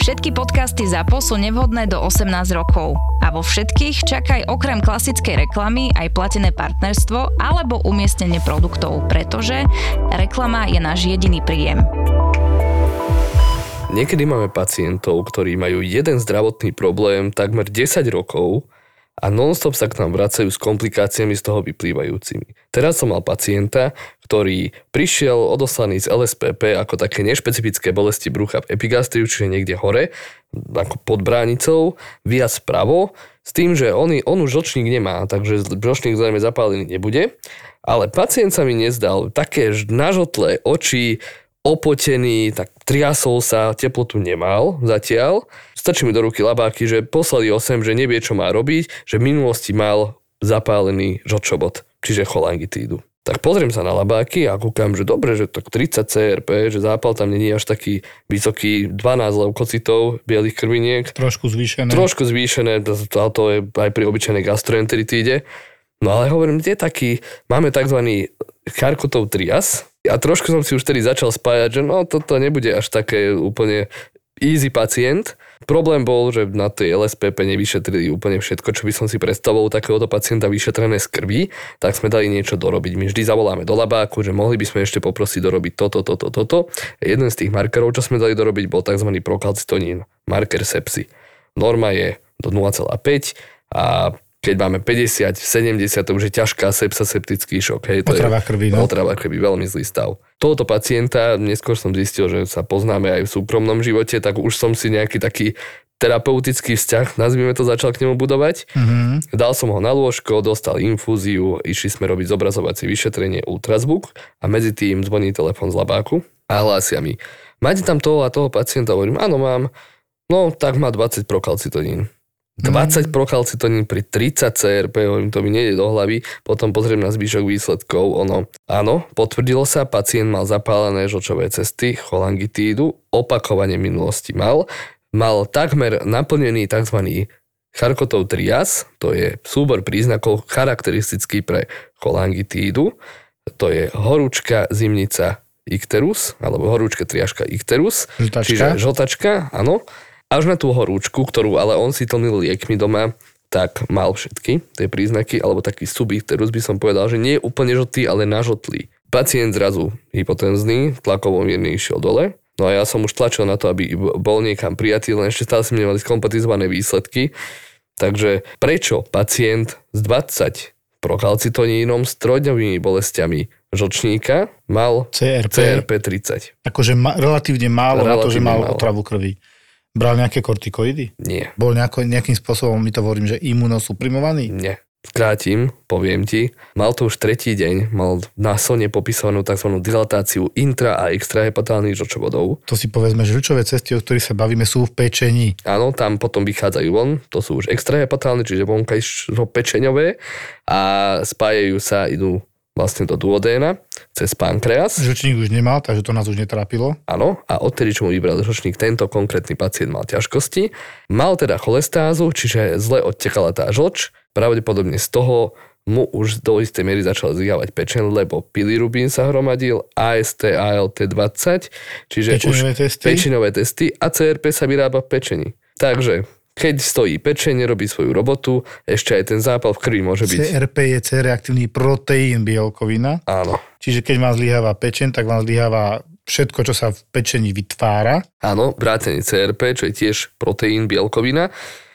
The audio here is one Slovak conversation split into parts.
Všetky podcasty ZAPO sú nevhodné do 18 rokov. A vo všetkých čakaj okrem klasickej reklamy aj platené partnerstvo alebo umiestnenie produktov, pretože reklama je náš jediný príjem. Niekedy máme pacientov, ktorí majú jeden zdravotný problém takmer 10 rokov a nonstop sa k nám vracajú s komplikáciami z toho vyplývajúcimi. Teraz som mal pacienta, ktorý prišiel odoslaný z LSPP ako také nešpecifické bolesti brucha v epigastriu, čiže niekde hore, ako pod bránicou, viac pravo, s tým, že on, on už žlčník nemá, takže žlčník zrejme zapálený nebude, ale pacient sa mi nezdal také nažotlé oči, opotený, tak triasol sa, teplotu nemal zatiaľ. Stačí mi do ruky labáky, že poslali 8, že nevie, čo má robiť, že v minulosti mal zapálený žočobot, čiže cholangitídu. Tak pozriem sa na labáky a kúkam, že dobre, že tak 30 CRP, že zápal tam není až taký vysoký, 12 leukocitov, bielých krviniek. Trošku zvýšené. Trošku zvýšené, to, to je aj pri obyčajnej gastroenteritíde. No ale hovorím, kde taký, máme tzv. Charkotov trias, a trošku som si už tedy začal spájať, že no toto nebude až také úplne easy pacient. Problém bol, že na tej LSPP nevyšetrili úplne všetko, čo by som si predstavoval takéhoto pacienta vyšetrené z krvi, tak sme dali niečo dorobiť. My vždy zavoláme do labáku, že mohli by sme ešte poprosiť dorobiť toto, toto, toto. Jeden z tých markerov, čo sme dali dorobiť, bol tzv. prokalcitonín, marker sepsy. Norma je do 0,5 a keď máme 50, 70, to už je ťažká sepsa, septický šok. Hej, to otrava krvi, no. Otrava krvi, veľmi zlý stav. Tohoto pacienta, neskôr som zistil, že sa poznáme aj v súkromnom živote, tak už som si nejaký taký terapeutický vzťah, nazvime to, začal k nemu budovať. Mm-hmm. Dal som ho na lôžko, dostal infúziu, išli sme robiť zobrazovacie vyšetrenie ultrazvuk a medzi tým zvoní telefon z labáku a hlásia mi, máte tam toho a toho pacienta? Hovorím, áno, mám. No, tak má 20 prokalcitonín. 20 mm. prokalcitonín pri 30 CRP, hovorím, to mi nejde do hlavy, potom pozriem na zvyšok výsledkov, ono, áno, potvrdilo sa, pacient mal zapálené žočové cesty, cholangitídu, opakovanie minulosti mal, mal takmer naplnený tzv. Charkotov trias, to je súbor príznakov charakteristický pre cholangitídu, to je horúčka, zimnica, ikterus, alebo horúčka, triažka, ikterus, žltačka. čiže žltačka, áno, až na tú horúčku, ktorú ale on si tlnil liekmi doma, tak mal všetky tie príznaky, alebo taký subikterus by som povedal, že nie je úplne žltý, ale nažotlý. Pacient zrazu hypotenzný, tlakovo mierne išiel dole, no a ja som už tlačil na to, aby bol niekam prijatý, len ešte stále sme nemali skompatizované výsledky. Takže prečo pacient s 20 prokalcitonínom s trojdňovými bolestiami žlčníka mal CRP, CRP 30? Akože ma, relatívne málo relatívne na to, že mal málo. otravu krvi. Bral nejaké kortikoidy? Nie. Bol nejako, nejakým spôsobom, my to hovorím, že imunosuprimovaný? Nie. Skrátim, poviem ti, mal to už tretí deň, mal násilne popisovanú tzv. dilatáciu intra- a extrahepatálnych žlčovodov. To si povedzme, že žlčové cesty, o ktorých sa bavíme, sú v pečení. Áno, tam potom vychádzajú von, to sú už extrahepatálne, čiže vonkajšo pečeňové a spájajú sa, idú vlastne do duodéna cez pankreas. Žlčník už nemal, takže to nás už netrápilo. Áno, a odtedy, čo mu vybral žlčník, tento konkrétny pacient mal ťažkosti. Mal teda cholestázu, čiže zle odtekala tá žlč. Pravdepodobne z toho mu už do istej miery začal zjavať pečen, lebo pilirubín sa hromadil, AST, ALT 20, čiže pečenové už testy. pečenové testy a CRP sa vyrába v pečení. Takže keď stojí pečenie, robí svoju robotu, ešte aj ten zápal v krvi môže byť. CRP je C-reaktívny proteín bielkovina. Áno. Čiže keď vám zlyháva pečen, tak vám zlyháva všetko, čo sa v pečení vytvára. Áno, vrátenie CRP, čo je tiež proteín bielkovina.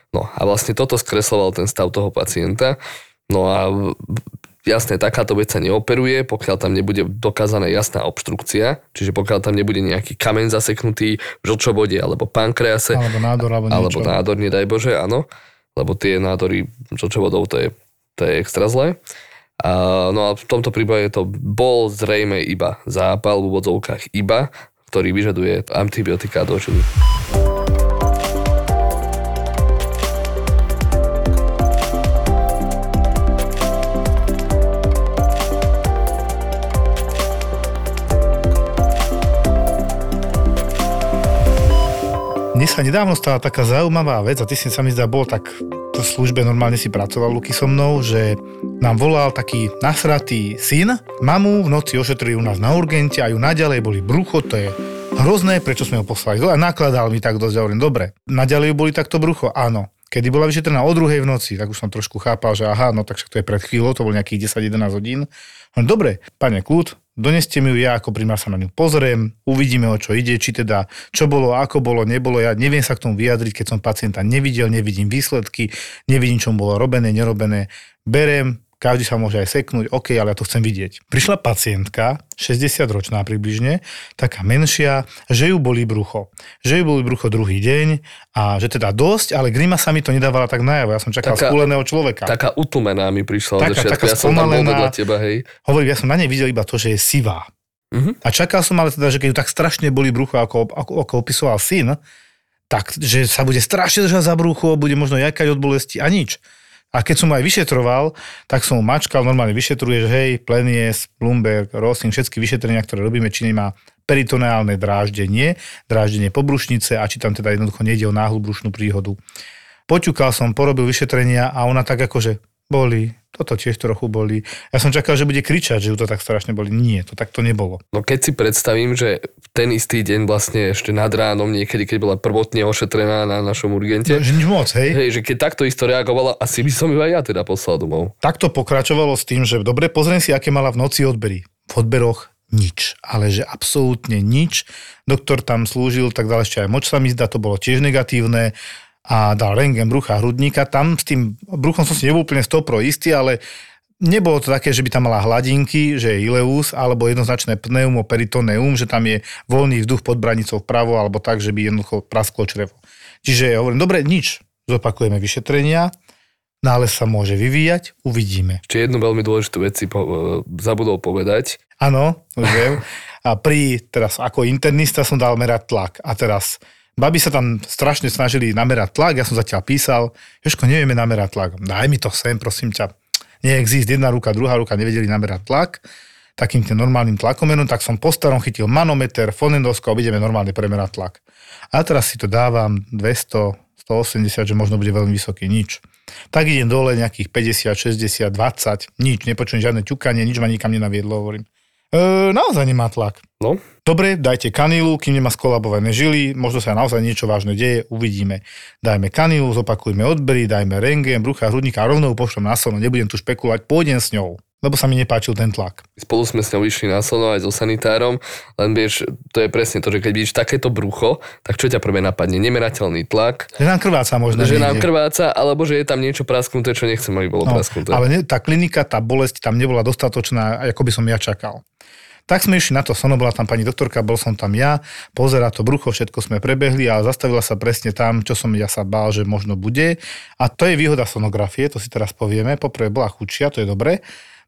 No a vlastne toto skresloval ten stav toho pacienta. No a Jasné, takáto vec sa neoperuje, pokiaľ tam nebude dokázaná jasná obštrukcia, čiže pokiaľ tam nebude nejaký kameň zaseknutý v žlčobode alebo pankrease. Alebo nádor, alebo niečo. Alebo nádor, nedaj Bože, áno. Lebo tie nádory žlčovodov, to je, to je extra zlé. A, no a v tomto prípade to bol zrejme iba zápal v úvodzovkách iba, ktorý vyžaduje antibiotika a dočiny. Mne sa nedávno stala taká zaujímavá vec a ty si sa mi zdá, bol tak v službe normálne si pracoval Luky so mnou, že nám volal taký nasratý syn. Mamu v noci ošetrili u nás na urgente a ju naďalej boli brucho, to je hrozné, prečo sme ho poslali. A nakladal mi tak dosť, hovorím, dobre, naďalej boli takto brucho, áno. Kedy bola vyšetrená o druhej v noci, tak už som trošku chápal, že aha, no tak však to je pred chvíľou, to bol nejakých 10-11 hodín. Dobre, pane kľud, doneste mi ju, ja ako primár sa na ňu pozriem, uvidíme o čo ide, či teda čo bolo, ako bolo, nebolo, ja neviem sa k tomu vyjadriť, keď som pacienta nevidel, nevidím výsledky, nevidím, čo bolo robené, nerobené, berem, každý sa môže aj seknúť, OK, ale ja to chcem vidieť. Prišla pacientka, 60 ročná približne, taká menšia, že ju boli brucho. Že ju boli brucho druhý deň a že teda dosť, ale grima sa mi to nedávala tak najavo. Ja som čakal taká, skúleného človeka. Taká utlmená mi prišla taká, od taká ja som tam bol vedľa teba, hej. Hovorím, ja som na nej videl iba to, že je sivá. Uh-huh. A čakal som ale teda, že keď ju tak strašne boli brucho, ako, ako, ako opisoval syn, tak, že sa bude strašne držať za brucho, bude možno jakať od bolesti a nič. A keď som aj vyšetroval, tak som mačkal, normálne vyšetruje, že hej, Plenies, Bloomberg, Rosing, všetky vyšetrenia, ktoré robíme, či nemá peritoneálne dráždenie, dráždenie pobrušnice a či tam teda jednoducho nejde o náhlu brušnú príhodu. Poťukal som, porobil vyšetrenia a ona tak akože boli, toto tiež trochu boli. Ja som čakal, že bude kričať, že ju to tak strašne boli. Nie, to takto nebolo. No keď si predstavím, že ten istý deň vlastne ešte nad ránom, niekedy, keď bola prvotne ošetrená na našom urgente. No, že nič moc, hej? hej? že keď takto isto reagovala, asi by som ju aj ja teda poslal domov. Takto pokračovalo s tým, že dobre, pozriem si, aké mala v noci odbery. V odberoch nič, ale že absolútne nič. Doktor tam slúžil, tak dal ešte aj moč sa mi zdá, to bolo tiež negatívne a dal rengen brucha hrudníka. Tam s tým bruchom som si nebol úplne stopro istý, ale nebolo to také, že by tam mala hladinky, že je ileus, alebo jednoznačné pneumoperitoneum, že tam je voľný vzduch pod branicou vpravo, alebo tak, že by jednoducho prasklo črevo. Čiže ja hovorím, dobre, nič, zopakujeme vyšetrenia, nález sa môže vyvíjať, uvidíme. Ešte jednu veľmi dôležitú vec si po, e, zabudol povedať. Áno, viem. A pri, teraz ako internista som dal merať tlak a teraz Babi sa tam strašne snažili namerať tlak, ja som zatiaľ písal, Jožko, nevieme namerať tlak. Daj mi to sem, prosím ťa. Neexist jedna ruka, druhá ruka, nevedeli namerať tlak takým tým normálnym tlakomerom, tak som po starom chytil manometer, fonendoskop, ideme normálne premerať tlak. A teraz si to dávam 200, 180, že možno bude veľmi vysoký, nič. Tak idem dole nejakých 50, 60, 20, nič, nepočujem žiadne ťukanie, nič ma nikam nenaviedlo, hovorím. E, naozaj nemá tlak. No. Dobre, dajte kanilu, kým nemá skolabované žily, možno sa naozaj niečo vážne deje, uvidíme. Dajme kanilu, zopakujme odbery, dajme rengen, brucha, hrudníka a rovnou pošlom na sono, nebudem tu špekulovať, pôjdem s ňou lebo sa mi nepáčil ten tlak. Spolu sme s ňou išli na sono aj so sanitárom, len vieš, to je presne to, že keď vidíš takéto brucho, tak čo ťa prvé napadne? Nemerateľný tlak. Že nám krváca možno. Že nám krváca, alebo že je tam niečo prasknuté, čo nechcem, aby bolo no, prasknuté. Ale ne, tá klinika, tá bolesť tam nebola dostatočná, ako by som ja čakal. Tak sme išli na to sono, bola tam pani doktorka, bol som tam ja, pozera to brucho, všetko sme prebehli a zastavila sa presne tam, čo som ja sa bál, že možno bude. A to je výhoda sonografie, to si teraz povieme. Poprvé bola chučia, to je dobré.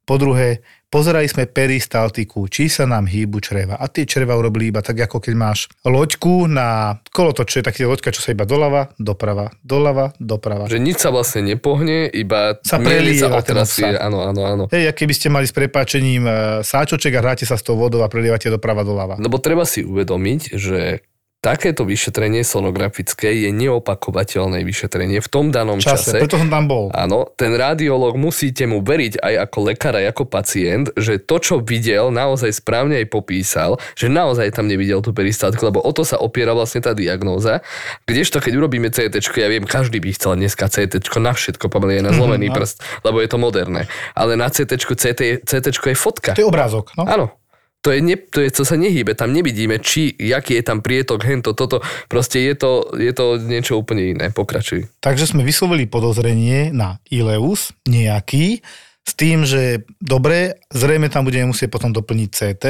Po druhé, pozerali sme peristaltiku, či sa nám hýbu čreva. A tie čreva urobili iba tak, ako keď máš loďku na kolotoč, čo je taký loďka, čo sa iba doľava, doprava, doľava, doprava. Že nič sa vlastne nepohne, iba sa prelieva sa otrasie. Áno, áno, áno. Hej, keby ste mali s prepáčením e, sáčoček a hráte sa s tou vodou a prelievate doprava, doľava. Lebo treba si uvedomiť, že takéto vyšetrenie sonografické je neopakovateľné vyšetrenie v tom danom čase. čase. Preto som tam bol. Áno, ten radiolog musíte mu veriť aj ako lekár, aj ako pacient, že to, čo videl, naozaj správne aj popísal, že naozaj tam nevidel tú peristaltiku, lebo o to sa opiera vlastne tá diagnóza. Kdežto, keď urobíme CT, ja viem, každý by chcel dneska CT na všetko, pomaly aj na mhm, zlomený mm-hmm, prst, lebo je to moderné. Ale na CT, CT, CT je fotka. To je obrázok. No? Áno, to je, ne, to je, co sa nehýbe, tam nevidíme, či, jaký je tam prietok, hento, toto, proste je to, je to niečo úplne iné, pokračuj. Takže sme vyslovili podozrenie na Ileus, nejaký, s tým, že dobre, zrejme tam budeme musieť potom doplniť CT.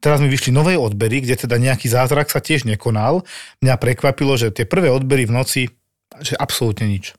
Teraz mi vyšli nové odbery, kde teda nejaký zázrak sa tiež nekonal. Mňa prekvapilo, že tie prvé odbery v noci, že absolútne nič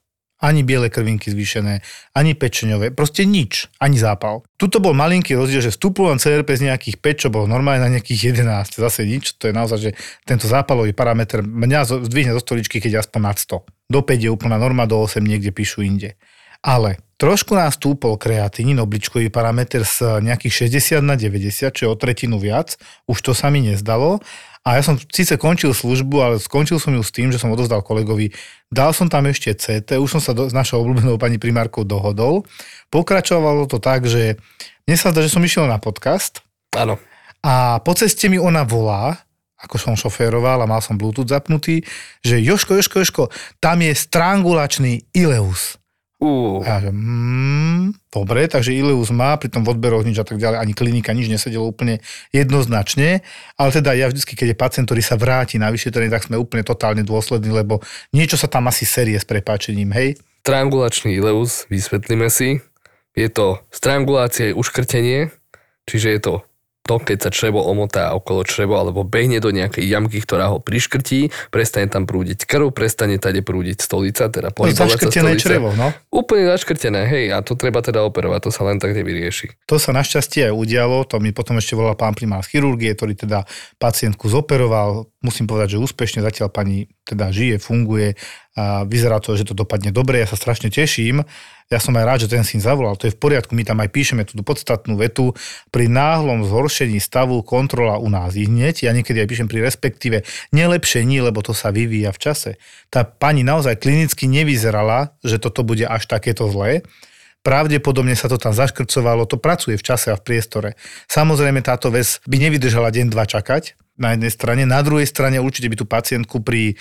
ani biele krvinky zvýšené, ani pečeňové, proste nič, ani zápal. Tuto bol malinký rozdiel, že vstúpil len CRP z nejakých 5, čo bolo normálne na nejakých 11, zase nič, to je naozaj, že tento zápalový parameter mňa zdvihne zo stoličky, keď aspoň nad 100. Do 5 je úplná norma, do 8 niekde píšu inde. Ale trošku nás stúpol kreatínin, obličkový parameter z nejakých 60 na 90, čo je o tretinu viac. Už to sa mi nezdalo. A ja som síce končil službu, ale skončil som ju s tým, že som odozdal kolegovi. Dal som tam ešte CT, už som sa do, s našou obľúbenou pani primárkou dohodol. Pokračovalo to tak, že mne sa zdá, že som išiel na podcast. Áno. A po ceste mi ona volá, ako som šoféroval a mal som Bluetooth zapnutý, že Joško, Joško, Joško, tam je strangulačný Ileus. Uh. A že, mm, dobre, takže Ileus má, pri tom v odberoch nič a tak ďalej, ani klinika nič nesedelo úplne jednoznačne, ale teda ja vždycky, keď je pacient, ktorý sa vráti na vyšetrenie, tak sme úplne totálne dôslední, lebo niečo sa tam asi série s prepáčením, hej? Strangulačný Ileus, vysvetlíme si. Je to strangulácia uškrtenie, čiže je to to, keď sa črevo omotá okolo črevo alebo behne do nejakej jamky, ktorá ho priškrtí, prestane tam prúdiť krv, prestane tade prúdiť stolica, teda pohybovať sa stolica. črevo, no. Úplne zaškrtené, hej, a to treba teda operovať, to sa len tak nevyrieši. To sa našťastie aj udialo, to mi potom ešte volal pán primár z chirurgie, ktorý teda pacientku zoperoval, musím povedať, že úspešne zatiaľ pani teda žije, funguje a vyzerá to, že to dopadne dobre, ja sa strašne teším. Ja som aj rád, že ten syn zavolal, to je v poriadku, my tam aj píšeme tú podstatnú vetu. Pri náhlom zhoršení stavu kontrola u nás ich hneď, ja niekedy aj píšem pri respektíve nelepšení, lebo to sa vyvíja v čase. Tá pani naozaj klinicky nevyzerala, že toto bude až takéto zlé pravdepodobne sa to tam zaškrcovalo, to pracuje v čase a v priestore. Samozrejme táto vec by nevydržala deň, dva čakať na jednej strane, na druhej strane určite by tú pacientku pri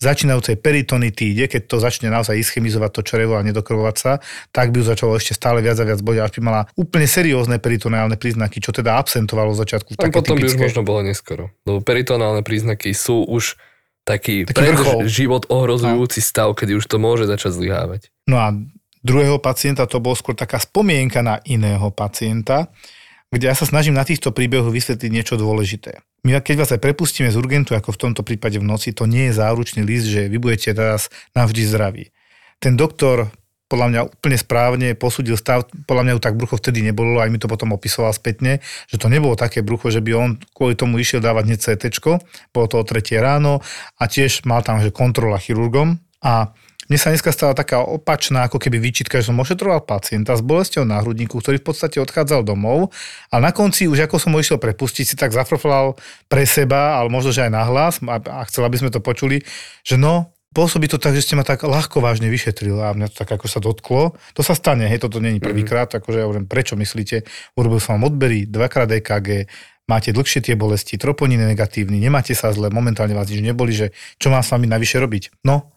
začínajúcej peritonitíde, keď to začne naozaj ischemizovať to črevo a nedokrvovať sa, tak by ju začalo ešte stále viac a viac boliť, až by mala úplne seriózne peritoneálne príznaky, čo teda absentovalo v začiatku. A potom typické... by už možno bolo neskoro. Lebo peritoneálne príznaky sú už taký, taký život ohrozujúci no. stav, kedy už to môže začať zlyhávať. No a druhého pacienta to bolo skôr taká spomienka na iného pacienta, kde ja sa snažím na týchto príbehoch vysvetliť niečo dôležité. My keď vás aj prepustíme z urgentu, ako v tomto prípade v noci, to nie je záručný list, že vy budete teraz navždy zdraví. Ten doktor podľa mňa úplne správne posúdil stav, podľa mňa ju tak brucho vtedy nebolo, aj mi to potom opisoval spätne, že to nebolo také brucho, že by on kvôli tomu išiel dávať hneď CT, bolo to o 3 ráno a tiež mal tam že kontrola chirurgom a mne sa dneska stala taká opačná, ako keby výčitka, že som ošetroval pacienta s bolesťou na hrudníku, ktorý v podstate odchádzal domov a na konci už ako som ho išiel prepustiť, si tak zafrflal pre seba, ale možno, že aj nahlas a, a chcel, aby sme to počuli, že no, pôsobí to tak, že ste ma tak ľahko vážne vyšetril a mňa to tak ako sa dotklo. To sa stane, hej, toto není prvýkrát, mm-hmm. akože ja hovorím, prečo myslíte, urobil som vám odbery, dvakrát EKG, máte dlhšie tie bolesti, troponín je negatívny, nemáte sa zle, momentálne vás nič neboli, že čo mám s vami navyše robiť. No,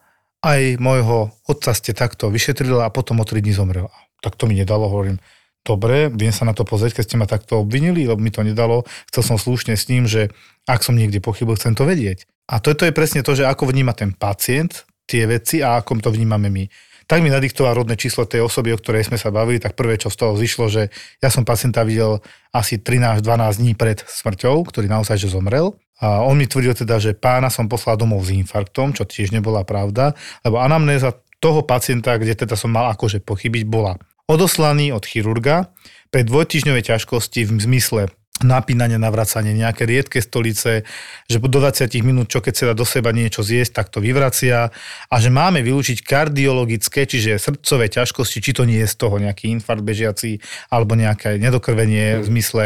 aj môjho otca ste takto vyšetrili a potom o 3 dní zomrel. Tak to mi nedalo, hovorím, dobre, viem sa na to pozrieť, keď ste ma takto obvinili, lebo mi to nedalo. Chcel som slušne s ním, že ak som niekde pochybil, chcem to vedieť. A toto je presne to, že ako vníma ten pacient tie veci a ako to vnímame my. Tak mi nadiktoval rodné číslo tej osoby, o ktorej sme sa bavili, tak prvé, čo z toho zišlo, že ja som pacienta videl asi 13-12 dní pred smrťou, ktorý naozaj že zomrel. A on mi tvrdil teda, že pána som poslal domov s infarktom, čo tiež nebola pravda, lebo anamnéza toho pacienta, kde teda som mal akože pochybiť, bola odoslaný od chirurga pre dvojtyžňové ťažkosti v zmysle napínanie, navracanie, nejaké riedke stolice, že do 20 minút, čo keď sa dá do seba niečo zjesť, tak to vyvracia a že máme vylúčiť kardiologické, čiže srdcové ťažkosti, či to nie je z toho nejaký infarkt bežiaci alebo nejaké nedokrvenie v zmysle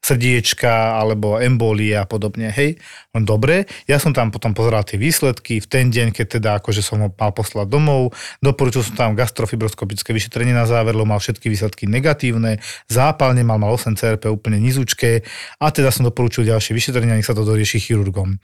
srdiečka alebo embolie a podobne, hej. Len dobre, ja som tam potom pozeral tie výsledky v ten deň, keď teda akože som ho mal poslať domov, doporučil som tam gastrofibroskopické vyšetrenie na záver, lebo mal všetky výsledky negatívne, zápalne mal, mal 8 CRP úplne nizúčké a teda som doporučil ďalšie vyšetrenia, nech sa to dorieši chirurgom.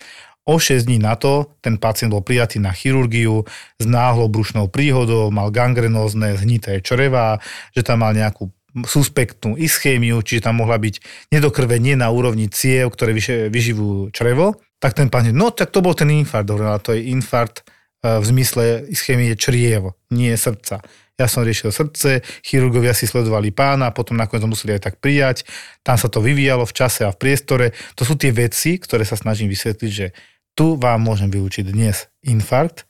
O 6 dní na to ten pacient bol prijatý na chirurgiu s náhlou brušnou príhodou, mal gangrenózne zhnité čreva, že tam mal nejakú suspektnú ischémiu, čiže tam mohla byť nedokrvenie na úrovni ciev, ktoré vyživujú črevo, tak ten pán, no tak to bol ten infarkt, ale to je infarkt e, v zmysle ischémie čriev, nie srdca. Ja som riešil srdce, chirurgovia si sledovali pána, potom nakoniec to museli aj tak prijať. Tam sa to vyvíjalo v čase a v priestore. To sú tie veci, ktoré sa snažím vysvetliť, že tu vám môžem vylúčiť dnes infarkt,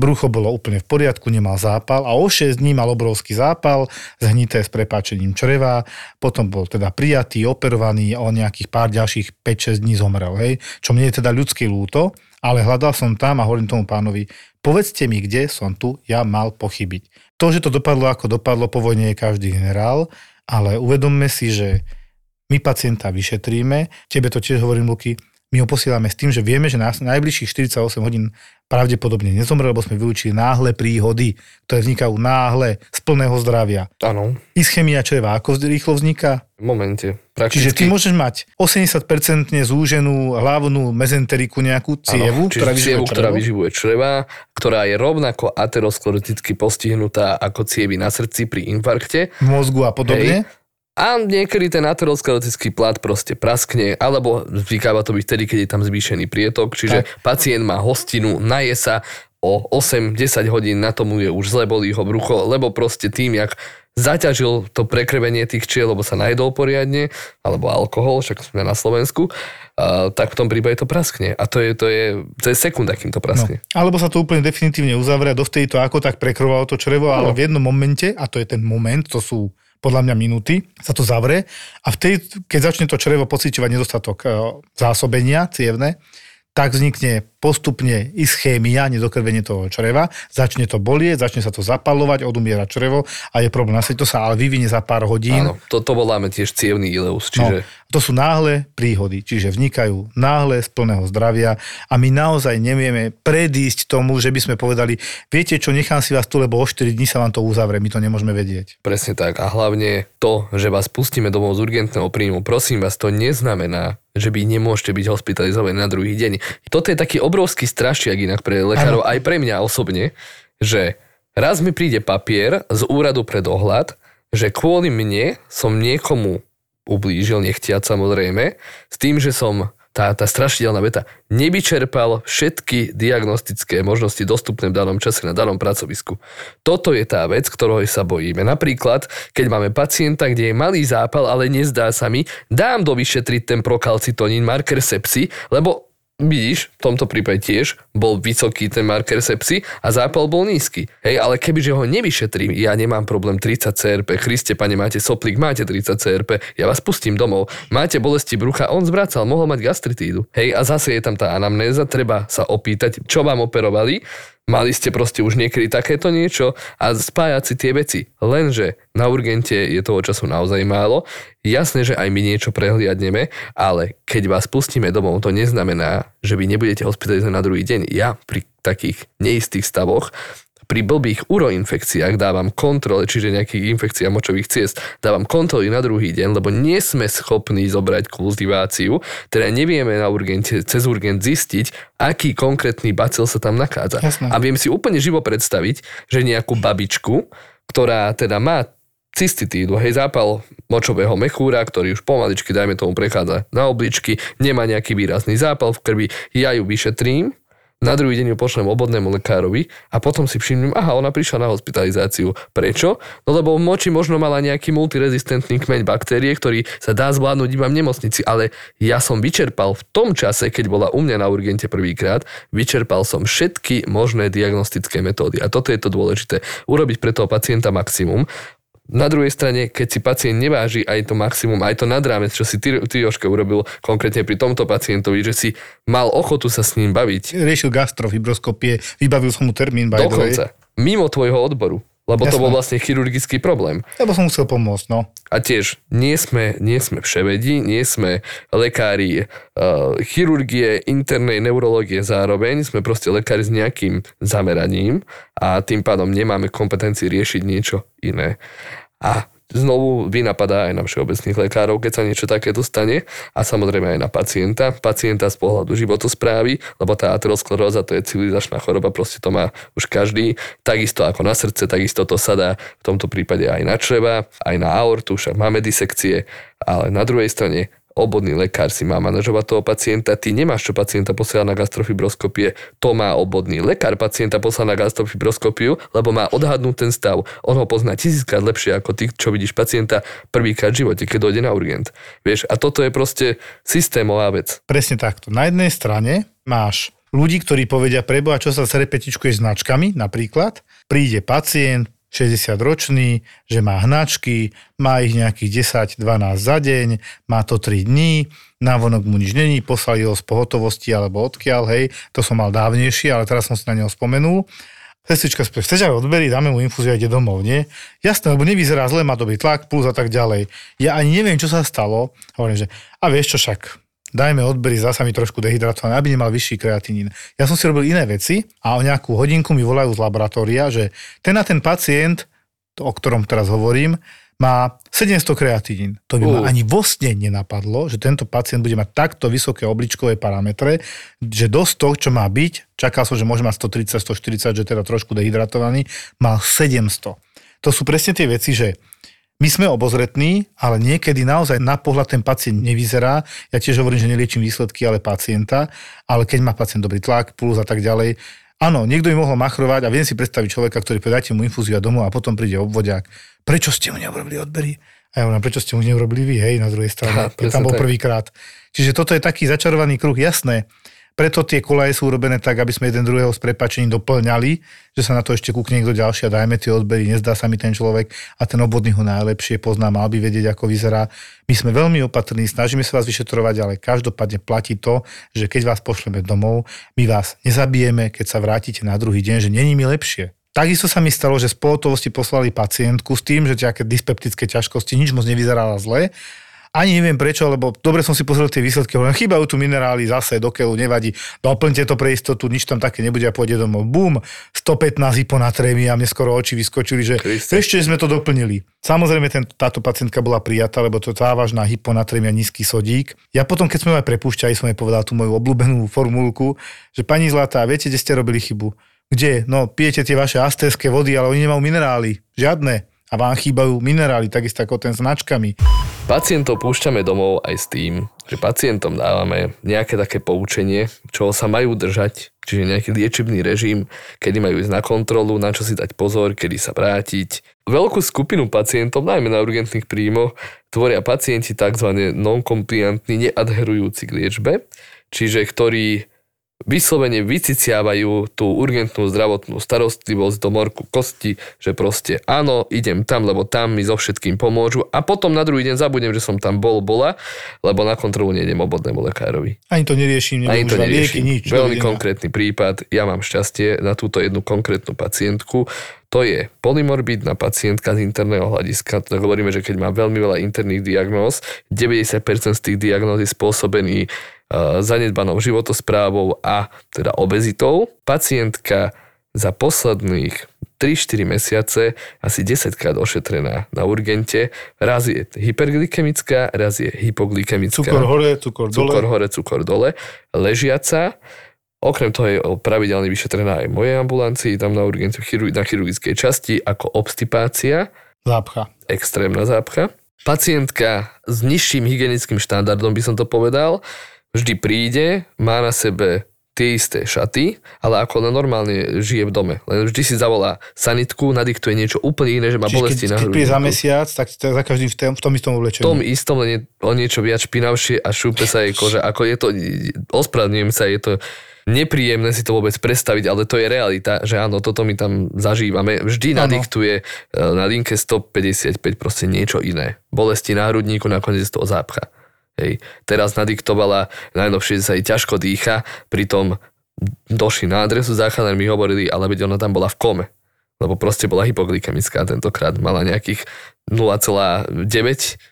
brucho bolo úplne v poriadku, nemal zápal a o 6 dní mal obrovský zápal, zhnité s prepáčením čreva, potom bol teda prijatý, operovaný a o nejakých pár ďalších 5-6 dní zomrel, hej, čo mne je teda ľudský lúto, ale hľadal som tam a hovorím tomu pánovi, povedzte mi, kde som tu ja mal pochybiť. To, že to dopadlo ako dopadlo, po vojne je každý generál, ale uvedomme si, že my pacienta vyšetríme, tebe to tiež hovorím, Luky, my ho posielame s tým, že vieme, že na najbližších 48 hodín pravdepodobne nezomrel, lebo sme vyučili náhle príhody, ktoré vznikajú náhle z plného zdravia. Áno. Ischemia čreva ako rýchlo vzniká? V momente. Prakticky. Čiže ty môžeš mať 80% zúženú hlavnú mezenteriku nejakú cievu, ano, ktorá, cievu ktorá vyživuje čreva, ktorá je rovnako ateroskleroticky postihnutá ako cievy na srdci pri infarkte. V mozgu a podobne. Hej a niekedy ten aterosklerotický plat proste praskne, alebo zvykáva to byť vtedy, keď je tam zvýšený prietok, čiže tak. pacient má hostinu, naje sa, o 8-10 hodín na tomu je už zle, bolí ho brucho, lebo proste tým, jak zaťažil to prekrvenie tých čiel, lebo sa najedol poriadne, alebo alkohol, však sme na Slovensku, uh, tak v tom prípade to praskne. A to je, to je, to je sekunda, kým to praskne. No, alebo sa to úplne definitívne uzavrie a dovtedy to ako tak prekrovalo to črevo, no. ale v jednom momente, a to je ten moment, to sú podľa mňa minúty, sa to zavre a vtedy, keď začne to črevo pociťovať nedostatok e, zásobenia cievne, tak vznikne postupne ischémia, nedokrvenie toho čreva, začne to bolieť, začne sa to zapalovať, odumiera črevo a je problém. Na to sa ale vyvinie za pár hodín. Áno, to, to voláme tiež cievný ileus. Čiže... No, to sú náhle príhody, čiže vnikajú náhle z plného zdravia a my naozaj nevieme predísť tomu, že by sme povedali, viete čo, nechám si vás tu, lebo o 4 dní sa vám to uzavre, my to nemôžeme vedieť. Presne tak a hlavne to, že vás pustíme domov z urgentného príjmu, prosím vás, to neznamená, že by nemôžete byť hospitalizovaní na druhý deň. Toto je taký obrovský strašiak inak pre lekárov, ano. aj pre mňa osobne, že raz mi príde papier z úradu pre dohľad, že kvôli mne som niekomu ublížil, nechtiať samozrejme, s tým, že som tá, tá strašidelná veta, nevyčerpal všetky diagnostické možnosti dostupné v danom čase na danom pracovisku. Toto je tá vec, ktorou sa bojíme. Napríklad, keď máme pacienta, kde je malý zápal, ale nezdá sa mi, dám do vyšetriť ten prokalcitonín, marker sepsy, lebo vidíš, v tomto prípade tiež bol vysoký ten marker sepsy a zápal bol nízky. Hej, ale kebyže ho nevyšetrím, ja nemám problém 30 CRP, Christe, pane, máte soplík, máte 30 CRP, ja vás pustím domov. Máte bolesti brucha, on zvracal, mohol mať gastritídu. Hej, a zase je tam tá anamnéza, treba sa opýtať, čo vám operovali, Mali ste proste už niekedy takéto niečo a spájať si tie veci. Lenže na urgente je toho času naozaj málo. Jasné, že aj my niečo prehliadneme, ale keď vás pustíme domov, to neznamená, že vy nebudete hospitalizovať na druhý deň. Ja pri takých neistých stavoch pri blbých uroinfekciách dávam kontrole, čiže nejakých infekcií a močových ciest, dávam kontroly na druhý deň, lebo nie sme schopní zobrať kultiváciu, teda nevieme na urgente, cez urgent zistiť, aký konkrétny bacil sa tam nachádza. Jasné. A viem si úplne živo predstaviť, že nejakú babičku, ktorá teda má cystitídu, hej, zápal močového mechúra, ktorý už pomaličky, dajme tomu, prechádza na obličky, nemá nejaký výrazný zápal v krvi, ja ju vyšetrím, na druhý deň ju pošlem obodnému lekárovi a potom si všimnem, aha, ona prišla na hospitalizáciu. Prečo? No lebo v moči možno mala nejaký multirezistentný kmeň baktérie, ktorý sa dá zvládnuť iba v nemocnici, ale ja som vyčerpal v tom čase, keď bola u mňa na urgente prvýkrát, vyčerpal som všetky možné diagnostické metódy. A toto je to dôležité. Urobiť pre toho pacienta maximum. Na druhej strane, keď si pacient neváži aj to maximum, aj to nad rámec, čo si ty, ty Jožka urobil konkrétne pri tomto pacientovi, že si mal ochotu sa s ním baviť. Riešil gastrofibroskopie, vybavil som mu termín. Dokonca. Mimo tvojho odboru. Lebo Jasné. to bol vlastne chirurgický problém. Lebo som musel pomôcť, no. A tiež, nie sme, nie sme vševedi, nie sme lekári uh, chirurgie, internej neurológie zároveň, sme proste lekári s nejakým zameraním a tým pádom nemáme kompetencii riešiť niečo iné. A znovu vynapadá aj na všeobecných lekárov, keď sa niečo takéto stane a samozrejme aj na pacienta. Pacienta z pohľadu životosprávy, lebo tá ateroskleróza to je civilizačná choroba, proste to má už každý. Takisto ako na srdce, takisto to sa dá v tomto prípade aj na čreva, aj na aortu, však máme disekcie, ale na druhej strane obodný lekár si má manažovať toho pacienta, ty nemáš čo pacienta posielať na gastrofibroskopie, to má obodný lekár pacienta posielať na gastrofibroskopiu, lebo má odhadnúť ten stav. On ho pozná tisíckrát lepšie ako ty, čo vidíš pacienta prvýkrát v živote, keď dojde na urgent. Vieš, a toto je proste systémová vec. Presne takto. Na jednej strane máš ľudí, ktorí povedia preboha, čo sa je značkami napríklad. Príde pacient, 60-ročný, že má hnačky, má ich nejakých 10-12 za deň, má to 3 dní, návonok mu nič není, poslali ho z pohotovosti alebo odkiaľ, hej, to som mal dávnejšie, ale teraz som si na neho spomenul. Sestrička spie, chceš aj odberí, dáme mu infúziu a ide domov, nie? Jasné, lebo nevyzerá zle, má dobrý tlak, plus a tak ďalej. Ja ani neviem, čo sa stalo. Hovorím, že a vieš čo však, dajme odbery, zasa mi trošku dehydratované, aby nemal vyšší kreatinín. Ja som si robil iné veci a o nejakú hodinku mi volajú z laboratória, že ten a ten pacient, o ktorom teraz hovorím, má 700 kreatinín. To by uh. ma ani vo sne nenapadlo, že tento pacient bude mať takto vysoké obličkové parametre, že dosť toho, čo má byť, čakal som, že môže mať 130, 140, že teda trošku dehydratovaný, mal 700. To sú presne tie veci, že my sme obozretní, ale niekedy naozaj na pohľad ten pacient nevyzerá. Ja tiež hovorím, že neliečím výsledky, ale pacienta. Ale keď má pacient dobrý tlak, puls a tak ďalej, Áno, niekto by mohol machrovať a viem si predstaviť človeka, ktorý povedáte mu infúziu a domov a potom príde obvodiak. Prečo ste mu neurobili odbery? A ja hovorím, prečo ste mu neurobili vy, hej, na druhej strane. Ha, tam bol prvýkrát. Čiže toto je taký začarovaný kruh, jasné. Preto tie kolaje sú urobené tak, aby sme jeden druhého s prepačením doplňali, že sa na to ešte kúkne niekto ďalší a dajme tie odbery, nezdá sa mi ten človek a ten obvodný ho najlepšie pozná, mal by vedieť, ako vyzerá. My sme veľmi opatrní, snažíme sa vás vyšetrovať, ale každopádne platí to, že keď vás pošleme domov, my vás nezabijeme, keď sa vrátite na druhý deň, že není mi lepšie. Takisto sa mi stalo, že z pohotovosti poslali pacientku s tým, že nejaké dyspeptické ťažkosti, nič moc nevyzerala zle ani neviem prečo, lebo dobre som si pozrel tie výsledky, hovorím, chýbajú tu minerály zase do keľu, nevadí, doplňte to pre istotu, nič tam také nebude a pôjde domov. Bum, 115 hyponatrémy a mne skoro oči vyskočili, že Christe. ešte sme to doplnili. Samozrejme, ten, táto pacientka bola prijatá, lebo to je závažná hyponatrémia, nízky sodík. Ja potom, keď sme aj prepúšťali, som jej povedal tú moju obľúbenú formulku, že pani Zlatá, viete, kde ste robili chybu? Kde? No, pijete tie vaše asterské vody, ale oni nemajú minerály. Žiadne a vám chýbajú minerály, takisto ako ten značkami. Pacientov púšťame domov aj s tým, že pacientom dávame nejaké také poučenie, čo sa majú držať, čiže nejaký liečebný režim, kedy majú ísť na kontrolu, na čo si dať pozor, kedy sa vrátiť. Veľkú skupinu pacientov, najmä na urgentných príjmoch, tvoria pacienti tzv. non-compliantní, neadherujúci k liečbe, čiže ktorí vyslovene vyciciavajú tú urgentnú zdravotnú starostlivosť do morku kosti, že proste áno, idem tam, lebo tam mi so všetkým pomôžu a potom na druhý deň zabudnem, že som tam bol, bola, lebo na kontrolu nejdem obodnému lekárovi. Ani to neriešim, Ani to neriešim. Lieky, nič, Veľmi konkrétny prípad, ja mám šťastie na túto jednu konkrétnu pacientku, to je polymorbidná pacientka z interného hľadiska. To hovoríme, že keď má veľmi veľa interných diagnóz, 90% z tých diagnóz je spôsobený zanedbanou životosprávou a teda obezitou. Pacientka za posledných 3-4 mesiace asi 10 krát ošetrená na urgente. Raz je hyperglykemická, raz je hypoglykemická. Cukor hore, cukor dole. Cukor hore, cukor dole. Ležiaca. Okrem toho je pravidelne vyšetrená aj v mojej ambulancii, tam na urgente na chirurgickej časti, ako obstipácia. Zápcha. Extrémna zápcha. Pacientka s nižším hygienickým štandardom by som to povedal, vždy príde, má na sebe tie isté šaty, ale ako na normálne žije v dome. Len vždy si zavolá sanitku, nadiktuje niečo úplne iné, že má Čiže bolesti keď, na hrudníku. Keď za mesiac, tak za každým v tom, v tom istom oblečení. V tom istom, len o niečo viac špinavšie a šúpe sa jej koža. Ako je to, ospravedlňujem sa, je to nepríjemné si to vôbec predstaviť, ale to je realita, že áno, toto my tam zažívame. Vždy ano. nadiktuje e, na linke 155 proste niečo iné. Bolesti na hrudníku, nakoniec toho zápcha. Hej. Teraz nadiktovala, najnovšie sa jej ťažko dýcha, pritom došli na adresu, záchranár mi hovorili, ale veď ona tam bola v kome. Lebo proste bola hypoglykemická tentokrát. Mala nejakých 0,9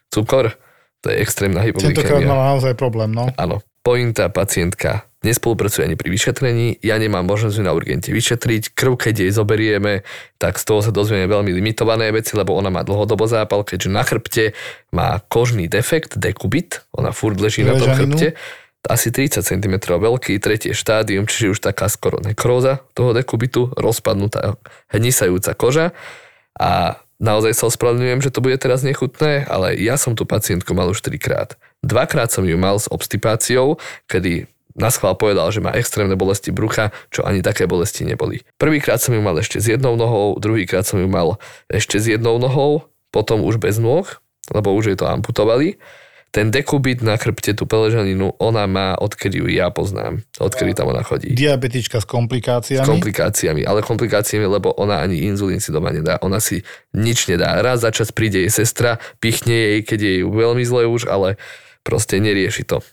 cukor. To je extrémna hypoglykemia. Tentokrát mala naozaj problém, no. Áno. Pointa pacientka nespolupracuje ani pri vyšetrení, ja nemám možnosť ju na urgente vyšetriť, krv keď jej zoberieme, tak z toho sa dozvieme veľmi limitované veci, lebo ona má dlhodobo zápal, keďže na chrbte má kožný defekt, dekubit, ona furt leží na tom chrbte, asi 30 cm veľký, tretie štádium, čiže už taká skoro nekróza toho dekubitu, rozpadnutá, hnisajúca koža. A naozaj sa ospravedlňujem, že to bude teraz nechutné, ale ja som tú pacientku mal už trikrát. Dvakrát som ju mal s obstipáciou, kedy na schvál povedal, že má extrémne bolesti brucha, čo ani také bolesti neboli. Prvýkrát som ju mal ešte s jednou nohou, druhýkrát som ju mal ešte s jednou nohou, potom už bez nôh, lebo už jej to amputovali. ten dekubit na chrbte, tú peležaninu, ona má, odkedy ju ja poznám, odkedy tam ona chodí. Diabetička s komplikáciami. S komplikáciami, ale komplikáciami, lebo ona ani inzulín si doma nedá. Ona si nič nedá. Raz za čas príde jej sestra, pichne jej, keď je ju veľmi zle už, ale proste nerieši to.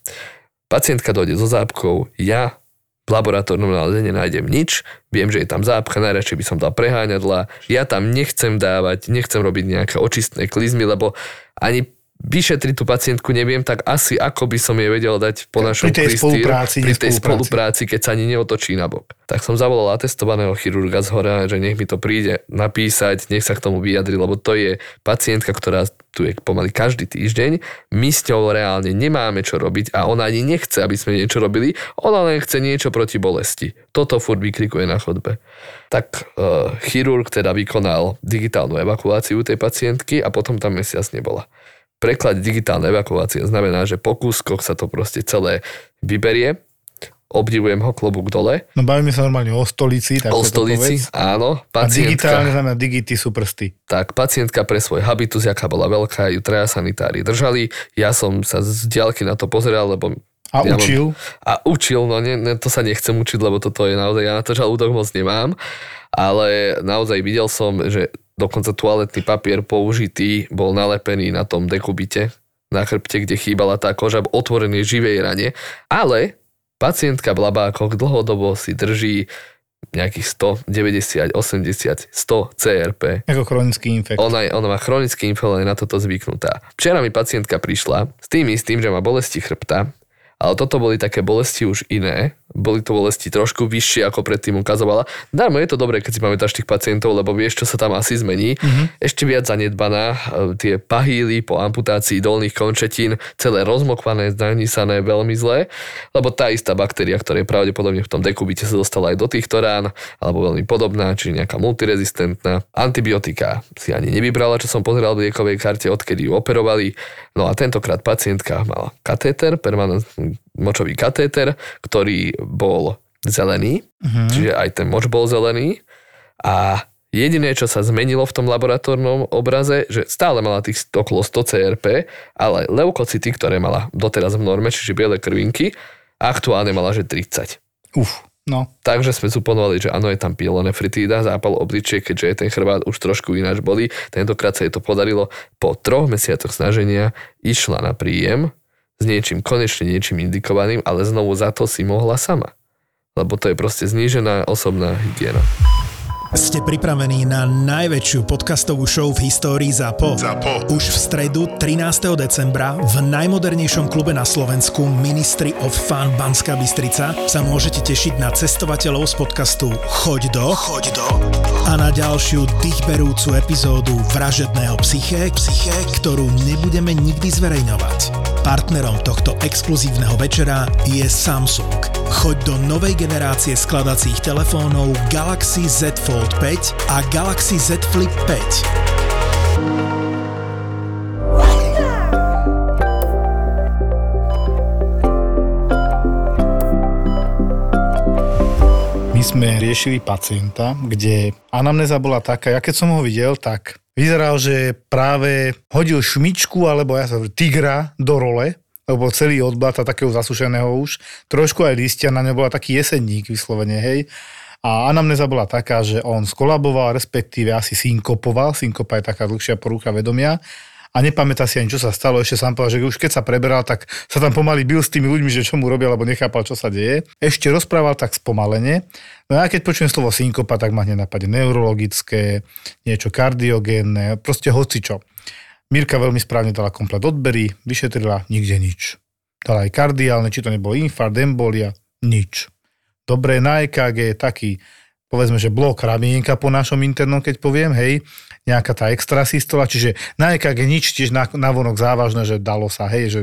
Pacientka dojde so zápkou, ja v laboratórnom náleзе nenájdem nič, viem, že je tam zápcha, najradšej by som dal preháňadla, ja tam nechcem dávať, nechcem robiť nejaké očistné klizmy, lebo ani vyšetriť tú pacientku neviem, tak asi ako by som jej vedel dať po našom pri tej klistýr, spolupráci, pri tej spolupráci, keď sa ani neotočí na bok. Tak som zavolal atestovaného chirurga z hora, že nech mi to príde napísať, nech sa k tomu vyjadri, lebo to je pacientka, ktorá tu je pomaly každý týždeň. My s ňou reálne nemáme čo robiť a ona ani nechce, aby sme niečo robili, ona len chce niečo proti bolesti. Toto furt vykrikuje na chodbe. Tak uh, chirurg teda vykonal digitálnu evakuáciu tej pacientky a potom tam mesiac nebola preklad digitálnej evakuácie znamená, že po kúskoch sa to proste celé vyberie, obdivujem ho klobúk dole. No bavíme sa normálne o stolici. Tak o to stolici, povedz. áno. A digitálne Pacientka, znamená digity sú prsty. tak pacientka pre svoj habitus, jaká bola veľká, ju traja sanitári držali. Ja som sa z diaľky na to pozeral, lebo A ja učil. Mám, a učil, no ne, ne, to sa nechcem učiť, lebo toto je naozaj, ja na to žalúdok moc nemám, ale naozaj videl som, že dokonca toaletný papier použitý bol nalepený na tom dekubite, na chrbte, kde chýbala tá koža v otvorenej živej rane, ale pacientka v labákoch dlhodobo si drží nejakých 100, 90, 80, 100 CRP. Ako chronický infekt. Ona, je- ona má chronický infel, je na toto zvyknutá. Včera mi pacientka prišla s tým istým, že má bolesti chrbta, ale toto boli také bolesti už iné. Boli to bolesti trošku vyššie, ako predtým ukazovala. Darmo je to dobré, keď si pamätáš tých pacientov, lebo vieš, čo sa tam asi zmení. Mm-hmm. Ešte viac zanedbaná, e, tie pahýly po amputácii dolných končetín, celé rozmokvané, zanísané, veľmi zlé, lebo tá istá baktéria, ktorá je pravdepodobne v tom dekubite sa dostala aj do týchto rán, alebo veľmi podobná, či nejaká multirezistentná. Antibiotika si ani nevybrala, čo som pozeral v liekovej karte, odkedy ju operovali. No a tentokrát pacientka mala katéter, permanentný močový katéter, ktorý bol zelený, uh-huh. čiže aj ten moč bol zelený a jediné, čo sa zmenilo v tom laboratórnom obraze, že stále mala tých okolo 100 CRP, ale leukocity, ktoré mala doteraz v norme, čiže biele krvinky, aktuálne mala, že 30. Uf, no. Takže sme suponovali, že áno, je tam pielonefritída, zápal obličie, keďže je ten chrbát už trošku ináč bolí. Tentokrát sa jej to podarilo. Po troch mesiacoch snaženia išla na príjem s niečím, konečne niečím indikovaným, ale znovu za to si mohla sama. Lebo to je proste znížená osobná hygiena. Ste pripravení na najväčšiu podcastovú show v histórii ZAPO? ZAPO. Už v stredu 13. decembra v najmodernejšom klube na Slovensku Ministry of Fun Banská Bystrica sa môžete tešiť na cestovateľov z podcastu Choď do, Choď do a na ďalšiu dýchberúcu epizódu Vražedného psyché, psyché, ktorú nebudeme nikdy zverejňovať. Partnerom tohto exkluzívneho večera je Samsung. Choď do novej generácie skladacích telefónov Galaxy Z Fold 5 a Galaxy Z Flip 5. My sme riešili pacienta, kde anamnéza bola taká, ja keď som ho videl, tak vyzeral, že práve hodil šmičku, alebo ja sa tigra do role, lebo celý odblata takého zasušeného už. Trošku aj listia na ňo bola taký jesenník vyslovene, hej. A anamnéza bola taká, že on skolaboval, respektíve asi synkopoval, synkopa je taká dlhšia porucha vedomia a nepamätá si ani, čo sa stalo. Ešte sám povedal, že už keď sa preberal, tak sa tam pomaly bil s tými ľuďmi, že čo mu robia, lebo nechápal, čo sa deje. Ešte rozprával tak spomalene. No a keď počujem slovo synkopa, tak ma hneď napadne neurologické, niečo kardiogénne, proste hocičo. Mirka veľmi správne dala komplet odbery, vyšetrila, nikde nič. Dala aj kardiálne, či to nebol infarkt, embolia, nič. Dobre, na EKG taký, povedzme, že blok ramienka po našom internom, keď poviem, hej, nejaká tá extrasystola, čiže na EKG nič tiež na, navonok závažné, že dalo sa, hej, že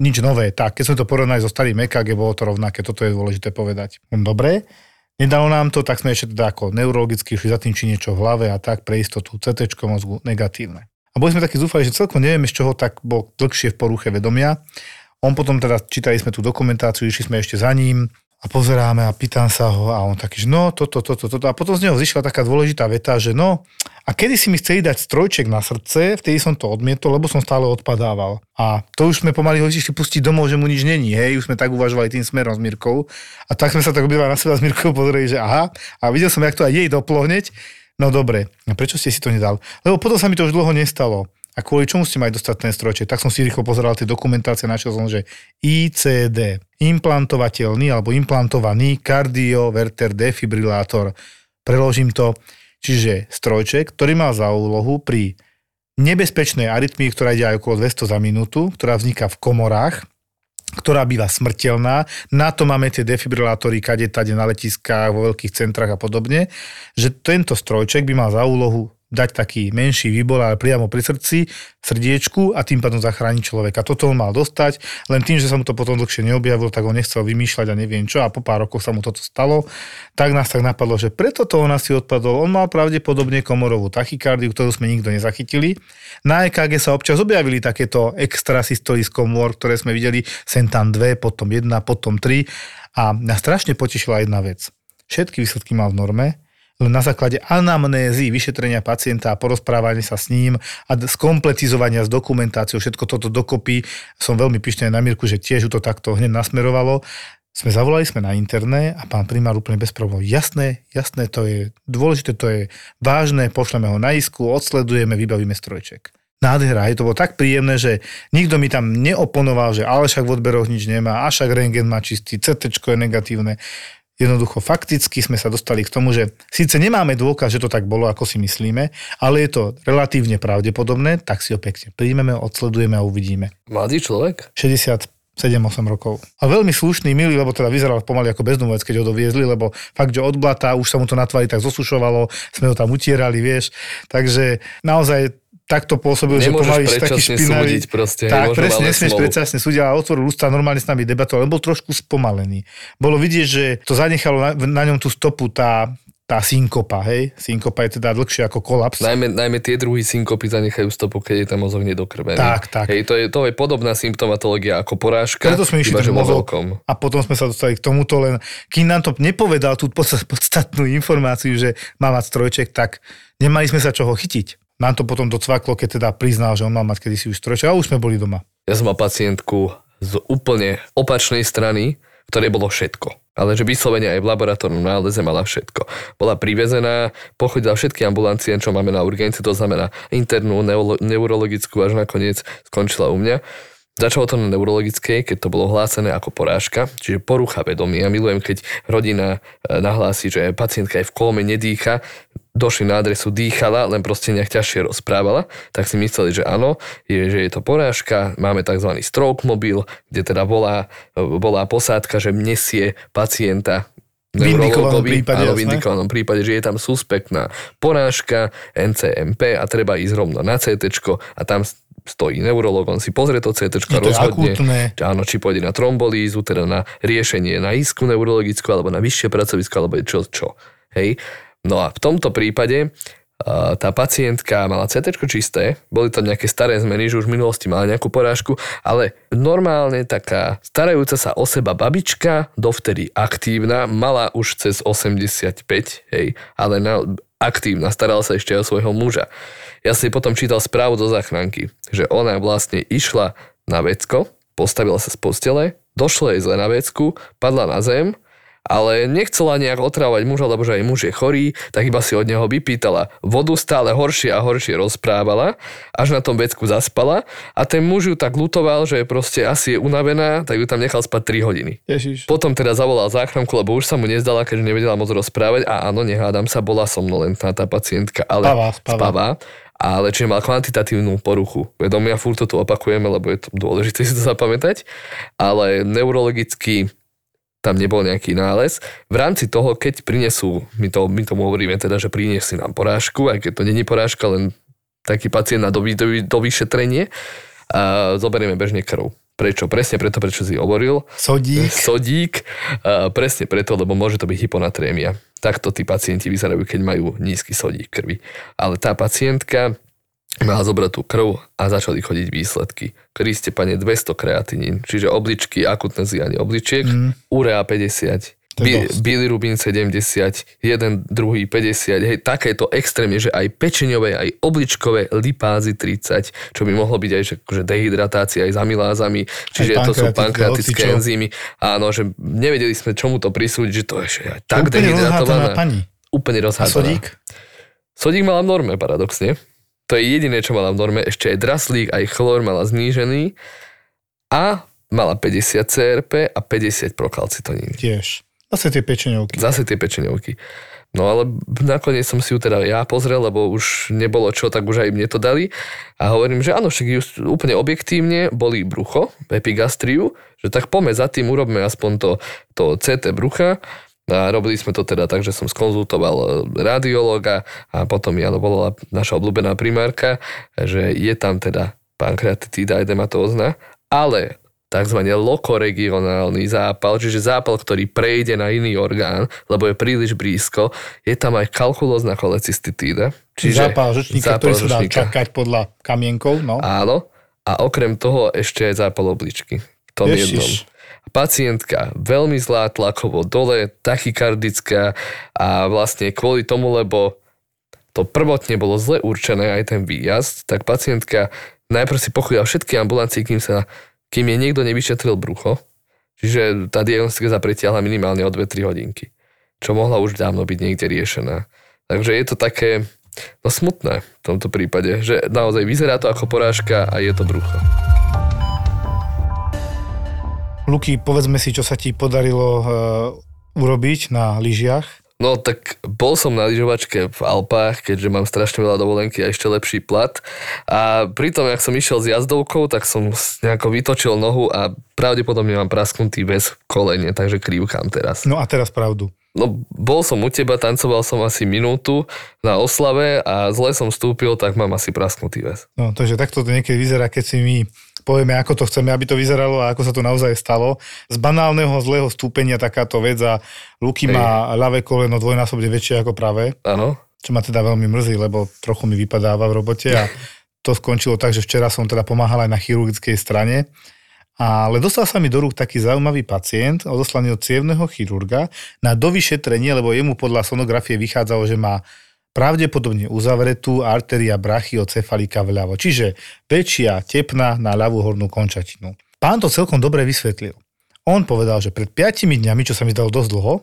nič nové. Tak, keď sme to porovnali so starým EKG, bolo to rovnaké, toto je dôležité povedať. Dobre, nedalo nám to, tak sme ešte teda ako neurologicky išli za tým, či niečo v hlave a tak pre istotu CT mozgu negatívne. A boli sme takí zúfali, že celkom nevieme, z čoho tak bol dlhšie v poruche vedomia. On potom teda, čítali sme tú dokumentáciu, išli sme ešte za ním, A pozeráme a pýtam sa ho a on taký, že no, toto, toto, toto. A potom z neho zišla taká dôležitá veta, že no, a kedy si mi chceli dať strojček na srdce, vtedy som to odmietol, lebo som stále odpadával. A to už sme pomaly ho išli pustiť domov, že mu nič není, hej, už sme tak uvažovali tým smerom s Mirkou. A tak sme sa tak obidva na seba s Mirkou pozreli, že aha, a videl som, jak to aj jej doplo hneď. No dobre, a prečo ste si to nedal? Lebo potom sa mi to už dlho nestalo. A kvôli čomu ste mali dostať ten strojček? Tak som si rýchlo pozeral tie dokumentácie, našiel som, že ICD, implantovateľný alebo implantovaný kardioverter defibrilátor. Preložím to, čiže strojček, ktorý má za úlohu pri nebezpečnej arytmii, ktorá ide aj okolo 200 za minútu, ktorá vzniká v komorách, ktorá býva smrteľná. Na to máme tie defibrilátory, kade, tade na letiskách, vo veľkých centrách a podobne, že tento strojček by mal za úlohu dať taký menší výbor, ale priamo pri srdci, srdiečku a tým pádom zachrániť človeka. Toto on mal dostať, len tým, že sa mu to potom dlhšie neobjavilo, tak on nechcel vymýšľať a neviem čo a po pár rokoch sa mu toto stalo, tak nás tak napadlo, že preto to on asi odpadol. On mal pravdepodobne komorovú tachykardiu, ktorú sme nikto nezachytili. Na EKG sa občas objavili takéto extrasystolic komôr, ktoré sme videli, sem tam dve, potom jedna, potom tri a nás strašne potešila jedna vec. Všetky výsledky mal v norme, len na základe anamnézy, vyšetrenia pacienta a porozprávania sa s ním a skompletizovania s dokumentáciou, všetko toto dokopy. Som veľmi pyšný na Mirku, že tiež ju to takto hneď nasmerovalo. Sme zavolali sme na interné a pán primár úplne bez problémov. Jasné, jasné, to je dôležité, to je vážne, pošleme ho na isku, odsledujeme, vybavíme strojček. Nádhera, je to bolo tak príjemné, že nikto mi tam neoponoval, že ale však v odberoch nič nemá, a však rengen má čistý, CT je negatívne. Jednoducho fakticky sme sa dostali k tomu, že síce nemáme dôkaz, že to tak bolo, ako si myslíme, ale je to relatívne pravdepodobné, tak si ho pekne príjmeme, odsledujeme a uvidíme. Mladý človek? 60 7-8 rokov. A veľmi slušný, milý, lebo teda vyzeral pomaly ako bezdomovec, keď ho doviezli, lebo fakt, že od blata už sa mu to na tvári tak zosušovalo, sme ho tam utierali, vieš. Takže naozaj takto pôsobil, Nemôžeš že pomaly taký špinavý. Súdiť proste, tak, presne, nesmieš predčasne súdiť, ale otvoril ústa, normálne s nami debatoval, bol trošku spomalený. Bolo vidieť, že to zanechalo na, na ňom tú stopu, tá, tá synkopa, hej? Synkopa je teda dlhšie ako kolaps. Najmä, najmä tie druhy synkopy zanechajú stopu, keď je tam mozog nedokrvený. Tak, tak. Hej, to je, to je podobná symptomatológia ako porážka, Preto sme išli iba, že mozog, mozolkom. a potom sme sa dostali k tomuto, len kým nám to nepovedal tú podstatnú informáciu, že má mať strojček, tak nemali sme sa čoho chytiť. Nám to potom docvaklo, keď teda priznal, že on mal mať kedysi už strojček a už sme boli doma. Ja som mal pacientku z úplne opačnej strany, ktorej bolo všetko. Ale že vyslovene aj v laboratórnom náleзе mala všetko. Bola privezená, pochodila všetky ambulancie, čo máme na urgencii, to znamená internú, neuro- neurologickú, až nakoniec skončila u mňa. Začalo to na neurologickej, keď to bolo hlásené ako porážka, čiže porucha vedomia. Milujem, keď rodina e, nahlási, že pacientka je v kóme, nedýcha, došli na adresu, dýchala, len proste nejak ťažšie rozprávala, tak si mysleli, že áno, je, že je to porážka, máme tzv. stroke mobil, kde teda bola, bola posádka, že nesie pacienta V indikovanom prípade, áno, v indikovanom prípade, že je tam suspektná porážka, NCMP a treba ísť rovno na CT a tam stojí neurolog, on si pozrie to CT to rozhodne, že áno, či pôjde na trombolízu, teda na riešenie na isku neurologickú, alebo na vyššie pracovisko, alebo čo, čo. Hej. No a v tomto prípade tá pacientka mala CT čisté, boli tam nejaké staré zmeny, že už v minulosti mala nejakú porážku, ale normálne taká starajúca sa o seba babička, dovtedy aktívna, mala už cez 85, hej, ale na, aktívna, starala sa ešte o svojho muža. Ja si potom čítal správu do záchranky, že ona vlastne išla na vecko, postavila sa z postele, došlo jej zle na vecku, padla na zem, ale nechcela nejak otrávať muža, lebo že aj muž je chorý, tak iba si od neho vypýtala vodu, stále horšie a horšie rozprávala, až na tom vecku zaspala a ten muž ju tak lutoval, že proste asi je unavená, tak ju tam nechal spať 3 hodiny. Ježiš. Potom teda zavolal záchranku, lebo už sa mu nezdala, keďže nevedela moc rozprávať a áno, nehádam sa, bola somnolentná tá pacientka, ale Spavá, spavá. spavá ale čiže mal kvantitatívnu poruchu. Vedomia, furt to tu opakujeme, lebo je to dôležité si to zapamätať, ale neurologicky tam nebol nejaký nález. V rámci toho, keď prinesú, my, to, my tomu hovoríme teda, že priniesli nám porážku, aj keď to není porážka, len taký pacient na dovy, dovy, do vyšetrenie, a zoberieme bežne krv. Prečo? Presne preto, prečo si hovoril. Sodík. Sodík, a presne preto, lebo môže to byť hyponatrémia. Takto tí pacienti vyzerajú, keď majú nízky sodík krvi. Ale tá pacientka mala zobrať tú krv a začali chodiť výsledky. Kriste, pane, 200 kreatinín, čiže obličky, akutné zjanie obličiek, mm. urea 50, Bi- bilirubín 70, jeden, druhý 50, hej, takéto extrémne, že aj pečeňové, aj obličkové lipázy 30, čo by mohlo byť aj že, akože dehydratácia aj s amylázami, čiže to sú pankratické enzymy. Áno, že nevedeli sme, čomu to prisúdiť, že to je že aj tak dehydratovaná. Pani. Úplne rozhádzaná. Sodík? Sodík mala v norme, paradoxne. To je jediné, čo mala v norme. Ešte aj draslík, aj chlor mala znížený. A mala 50 CRP a 50 prokalcitonín. Tiež. Zase tie pečeňovky. Zase tie pečeňovky. No ale nakoniec som si ju teda ja pozrel, lebo už nebolo čo, tak už aj mne to dali. A hovorím, že áno, však úplne objektívne boli brucho, epigastriu, že tak pome za tým, urobme aspoň to, to CT brucha. A robili sme to teda tak, že som skonzultoval radiológa a potom ja bola naša obľúbená primárka, že je tam teda pankreatitída edematózna, ale tzv. lokoregionálny zápal, čiže zápal, ktorý prejde na iný orgán, lebo je príliš blízko. Je tam aj kalkulózna cholecystitída. Čiže zápal žlčníka, zápal ktorý sa dá čakať podľa kamienkov. No. Áno. A okrem toho ešte aj zápal obličky. V tom Ježiš. jednom. Pacientka veľmi zlá tlakovo dole, tachykardická a vlastne kvôli tomu, lebo to prvotne bolo zle určené aj ten výjazd, tak pacientka najprv si pochodila všetky ambulancie, kým sa kým je niekto nevyšetril brucho, čiže tá diagnostika sa pretiahla minimálne o 2-3 hodinky, čo mohla už dávno byť niekde riešená. Takže je to také no smutné v tomto prípade, že naozaj vyzerá to ako porážka a je to brucho. Luky, povedzme si, čo sa ti podarilo uh, urobiť na lyžiach. No tak bol som na lyžovačke v Alpách, keďže mám strašne veľa dovolenky a ešte lepší plat. A pritom, ak som išiel s jazdovkou, tak som nejako vytočil nohu a pravdepodobne mám prasknutý väz v kolene, takže krývkam teraz. No a teraz pravdu. No, bol som u teba, tancoval som asi minútu na oslave a zle som vstúpil, tak mám asi prasknutý väz. No, takže takto to niekedy vyzerá, keď si my povieme, ako to chceme, aby to vyzeralo a ako sa to naozaj stalo. Z banálneho zlého stúpenia takáto vec a Luky má ľavé koleno dvojnásobne väčšie ako pravé. Áno. Čo ma teda veľmi mrzí, lebo trochu mi vypadáva v robote a to skončilo tak, že včera som teda pomáhal aj na chirurgickej strane. Ale dostal sa mi do rúk taký zaujímavý pacient, odoslaný od cievného chirurga, na dovyšetrenie, lebo jemu podľa sonografie vychádzalo, že má pravdepodobne uzavretú arteria brachiocefalika vľavo, čiže väčšia tepna na ľavú hornú končatinu. Pán to celkom dobre vysvetlil. On povedal, že pred 5 dňami, čo sa mi zdalo dosť dlho,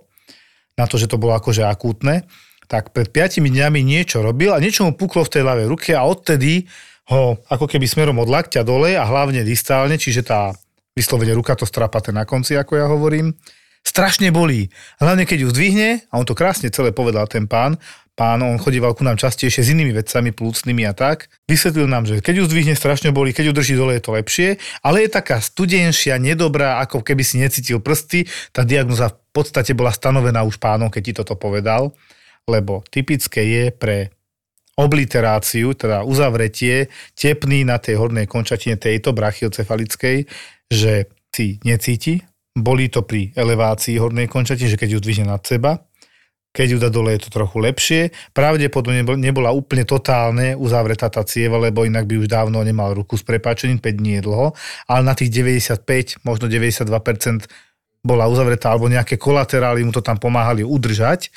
na to, že to bolo akože akútne, tak pred 5 dňami niečo robil a niečo mu puklo v tej ľavej ruke a odtedy ho ako keby smerom od lakťa dole a hlavne distálne, čiže tá vyslovene ruka to strapaté na konci, ako ja hovorím, strašne bolí. Hlavne keď ju zdvihne, a on to krásne celé povedal ten pán, pán, on chodíval ku nám častejšie s inými vecami, plúcnými a tak. Vysvetlil nám, že keď ju zdvihne strašne boli, keď ju drží dole je to lepšie, ale je taká studenšia, nedobrá, ako keby si necítil prsty. Tá diagnoza v podstate bola stanovená už pánom, keď ti toto povedal, lebo typické je pre obliteráciu, teda uzavretie tepný na tej hornej končatine tejto brachiocefalickej, že si necíti, bolí to pri elevácii hornej končatiny, že keď ju zdvihne nad seba, keď ju dá dole, je to trochu lepšie. Pravdepodobne nebola úplne totálne uzavretá tá cieva, lebo inak by už dávno nemal ruku s prepáčením, 5 dní je dlho, ale na tých 95, možno 92% bola uzavretá, alebo nejaké kolaterály mu to tam pomáhali udržať.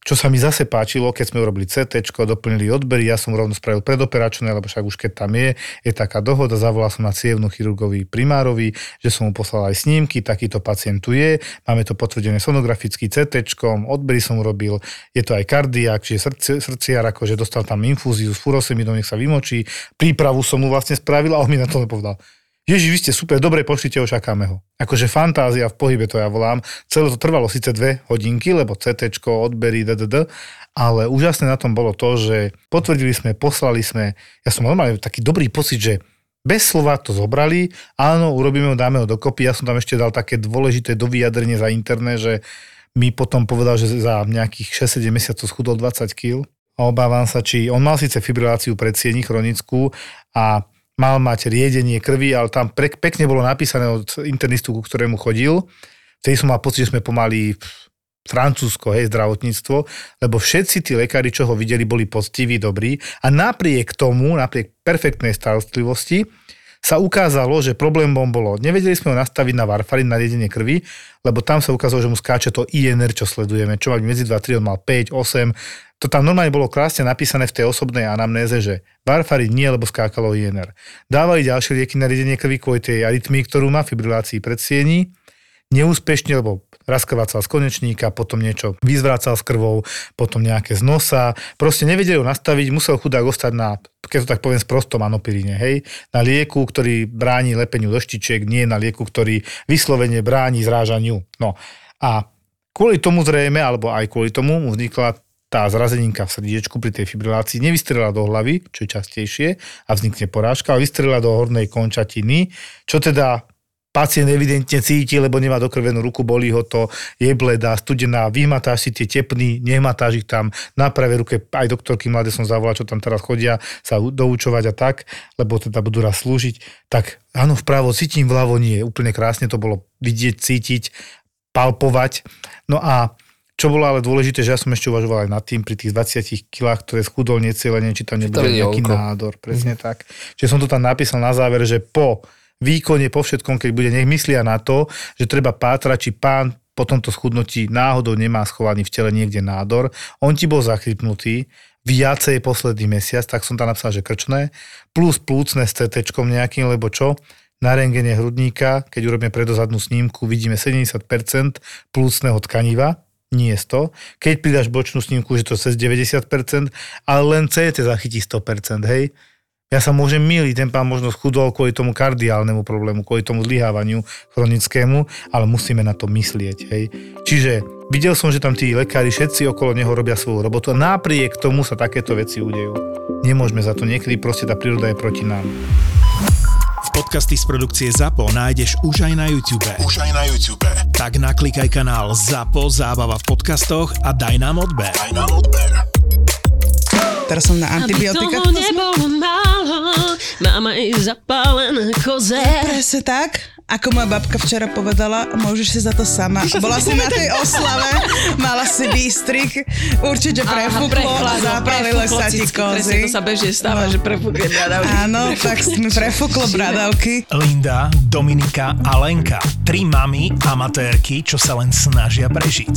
Čo sa mi zase páčilo, keď sme urobili CT, doplnili odbery, ja som rovno spravil predoperačné, lebo však už keď tam je, je taká dohoda, zavolal som na cievnu chirurgovi primárovi, že som mu poslal aj snímky, takýto pacient tu je, máme to potvrdené sonograficky CT, odbery som urobil, je to aj kardiak, čiže srdci, srdciar, akože dostal tam infúziu s furosemidom, nech sa vymočí, prípravu som mu vlastne spravil a on mi na to povedal, Ježi, vy ste super, dobre, pošlite ho, ho. Akože fantázia v pohybe to ja volám. Celé to trvalo síce dve hodinky, lebo CT, odbery, ddd, ale úžasné na tom bolo to, že potvrdili sme, poslali sme, ja som normálne taký dobrý pocit, že bez slova to zobrali, áno, urobíme ho, dáme ho dokopy. Ja som tam ešte dal také dôležité dovyjadrenie za internet, že mi potom povedal, že za nejakých 6-7 mesiacov schudol 20 kg. Obávam sa, či on mal síce fibriláciu predsieni chronickú a mal mať riedenie krvi, ale tam pre, pekne bolo napísané od internistu, ku ktorému chodil. Vtedy som mal pocit, že sme pomaly Francúzsko, hej, zdravotníctvo, lebo všetci tí lekári, čo ho videli, boli poctiví, dobrí a napriek tomu, napriek perfektnej starostlivosti, sa ukázalo, že problémom bolo, nevedeli sme ho nastaviť na varfarin, na riedenie krvi, lebo tam sa ukázalo, že mu skáče to INR, čo sledujeme, čo mať medzi 2-3, on mal 5, 8, to tam normálne bolo krásne napísané v tej osobnej anamnéze, že varfarin nie, lebo skákalo INR. Dávali ďalšie lieky na riedenie krvi kvôli tej arytmii, ktorú má, fibrilácii predsiení, neúspešne, lebo raz krvácal z konečníka, potom niečo vyzvracal s krvou, potom nejaké z nosa. Proste nevedeli ho nastaviť, musel chudák ostať na, keď to tak poviem, sprostom anopiríne, hej, na lieku, ktorý bráni lepeniu doštičiek, nie na lieku, ktorý vyslovene bráni zrážaniu. No a kvôli tomu zrejme, alebo aj kvôli tomu mu vznikla tá zrazeninka v srdiečku pri tej fibrilácii nevystrela do hlavy, čo je častejšie, a vznikne porážka, ale vystrela do hornej končatiny, čo teda pacient evidentne cíti, lebo nemá dokrvenú ruku, bolí ho to, je bledá, studená, vymatáš si tie tepny, nehmatáš ich tam na pravej ruke, aj doktorky mladé som zavolal, čo tam teraz chodia sa doučovať a tak, lebo teda budú raz slúžiť, tak áno, vpravo cítim, vľavo nie, úplne krásne to bolo vidieť, cítiť, palpovať. No a čo bolo ale dôležité, že ja som ešte uvažoval aj nad tým pri tých 20 kilách, ktoré schudol necielenie, či tam nebude nejaký nádor. Presne mm. tak. Čiže som to tam napísal na záver, že po výkone, po všetkom, keď bude, nech myslia na to, že treba pátrať, či pán po tomto schudnutí náhodou nemá schovaný v tele niekde nádor. On ti bol zachrypnutý, viacej posledný mesiac, tak som tam napísal, že krčné, plus plúcne s CT nejakým, lebo čo? Na rengene hrudníka, keď urobíme predozadnú snímku, vidíme 70% plúcneho tkaniva, nie 100. Keď pridáš bočnú snímku, že to cez 90%, ale len CT zachytí 100%, hej? Ja sa môžem míliť, ten pán možno schudol kvôli tomu kardiálnemu problému, kvôli tomu zlyhávaniu chronickému, ale musíme na to myslieť. Hej. Čiže videl som, že tam tí lekári všetci okolo neho robia svoju robotu a napriek tomu sa takéto veci udejú. Nemôžeme za to, niekedy proste tá príroda je proti nám. Podcasty z produkcie ZAPO nájdeš už aj na YouTube. Už aj na YouTube. Tak naklikaj kanál ZAPO Zábava v podcastoch a daj nám odber. Daj nám odber. Teraz som na antibiotika. Aby toho nebolo málo, mám aj zapálené koze. Presne tak. Ako moja babka včera povedala, môžeš si za to sama. Bola si na tej oslave, mala si výstrik, určite prefúklo a zapálilo sa ti kozy. To sa bežne stáva, no. že prefúkne bradavky. Áno, tak mi prefúklo bradavky. Linda, Dominika a Lenka. Tri mami amatérky, čo sa len snažia prežiť.